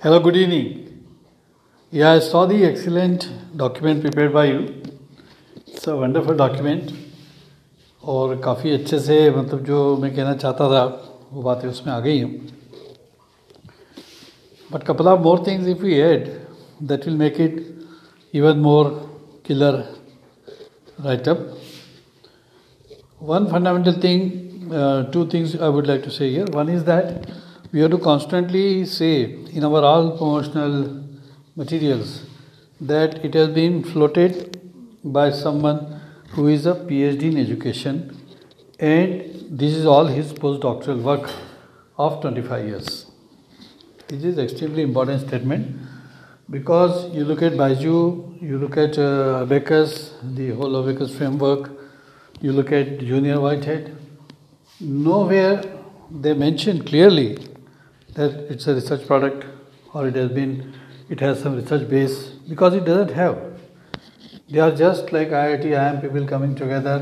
Hello, good evening. Yeah, I saw the excellent document prepared by you. It's a wonderful document. और काफ़ी अच्छे से मतलब जो मैं कहना चाहता था वो बातें उसमें आ गई हैं but couple of more things if we add that will make it even more killer write-up. One fundamental thing, uh, two things I would like to say here. One is that we have to constantly say in our all promotional materials that it has been floated by someone who is a PhD in education and this is all his postdoctoral work of 25 years. This is extremely important statement because you look at Byju, you look at uh, Abacus, the whole Abacus framework, you look at Junior WhiteHat, nowhere they mention clearly that it's a research product or it has been it has some research base because it doesn't have. They are just like IIT IIM people coming together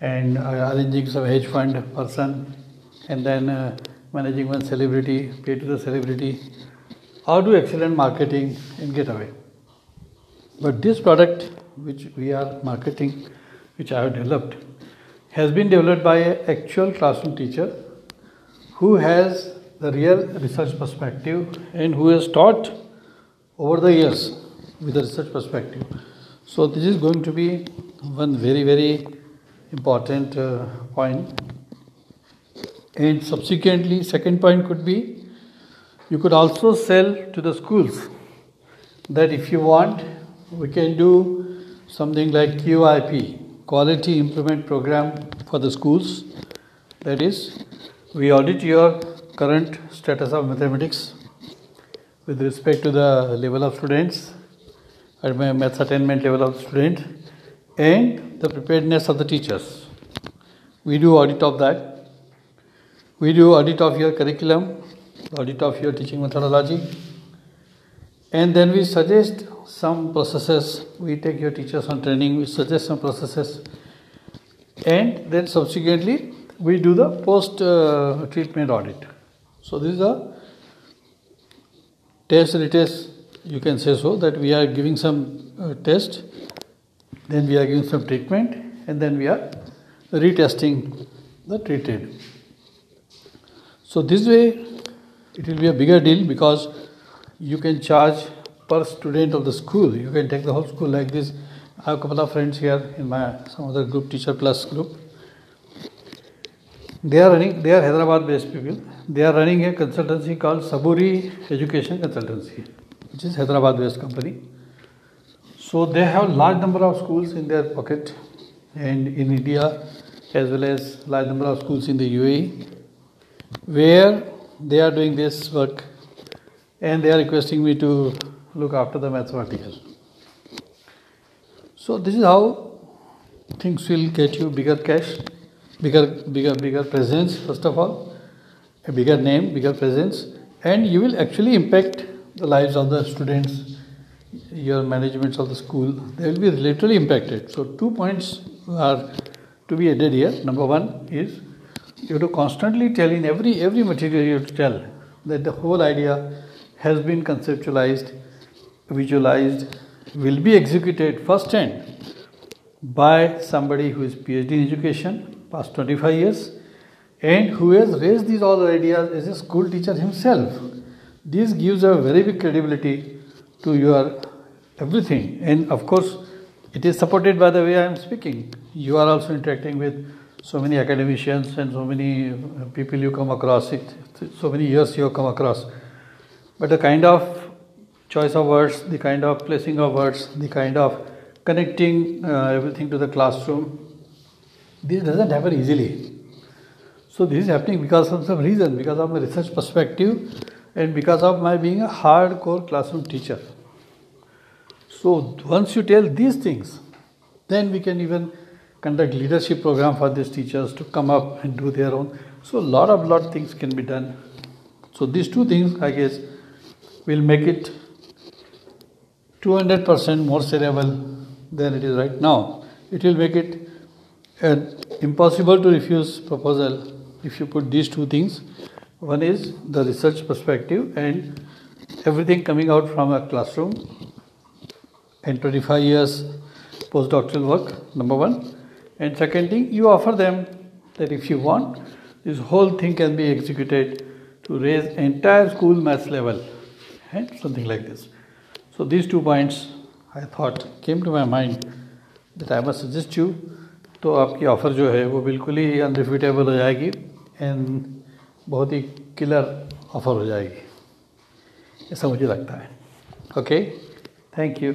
and uh, arranging some hedge fund person and then uh, managing one celebrity pay to the celebrity. Or do excellent marketing and get away but this product which we are marketing which I have developed has been developed by an actual classroom teacher who has the real research perspective and who has taught over the years with the research perspective. So, this is going to be one very, very important uh, point. And subsequently, second point could be you could also sell to the schools that if you want, we can do something like QIP, Quality Improvement Program for the schools. That is, we audit your current status of mathematics with respect to the level of students at my maths attainment level of student and the preparedness of the teachers. We do audit of that. We do audit of your curriculum, audit of your teaching methodology, and then we suggest some processes. We take your teachers on training, we suggest some processes, and then subsequently we do the post uh, treatment audit. So this is a test retest, you can say so, that we are giving some uh, test, then we are giving some treatment, and then we are retesting the treated. So this way it will be a bigger deal because you can charge per student of the school. You can take the whole school like this. I have a couple of friends here in my some other group, Teacher Plus group. They are running, they are Hyderabad based people. They are running a consultancy called Saburi Education Consultancy, which is Hyderabad based company. So they have large number of schools in their pocket and in India as well as large number of schools in the UAE where they are doing this work and they are requesting me to look after the mathematical. So this is how things will get you bigger cash bigger bigger bigger presence first of all a bigger name bigger presence and you will actually impact the lives of the students your managements of the school. They will be literally impacted. So two points are to be added here. Number one is you have to constantly tell in every every material you have to tell that the whole idea has been conceptualized visualized will be executed first hand by somebody who is phd in education past 25 years and who has raised these all the ideas as a school teacher himself. This gives a very big credibility to your everything and of course it is supported by the way I am speaking. You are also interacting with so many academicians and so many uh, people you come across it so many years you have come across but the kind of choice of words the kind of placing of words the kind of connecting uh, everything to the classroom this doesn't happen easily. So this is happening because of some reason, because of my research perspective and because of my being a hardcore classroom teacher. So once you tell these things, then we can even conduct leadership program for these teachers to come up and do their own. So a lot of lot of things can be done. So these two things, I guess, will make it 200% more sellable than it is right now. It will make it an impossible to refuse proposal if you put these two things. One is the research perspective and everything coming out from a classroom and 25 years postdoctoral work, number one. And second thing, you offer them that if you want, this whole thing can be executed to raise entire school maths level, and something like this. So these two points I thought came to my mind that I must suggest you. तो आपकी offer जो है वो बिल्कुल ही अनरिफ्यूटेबल हो जाएगी and बहुत ही clear offer हो जाएगी। ऐसा मुझे लगता है। Okay thank you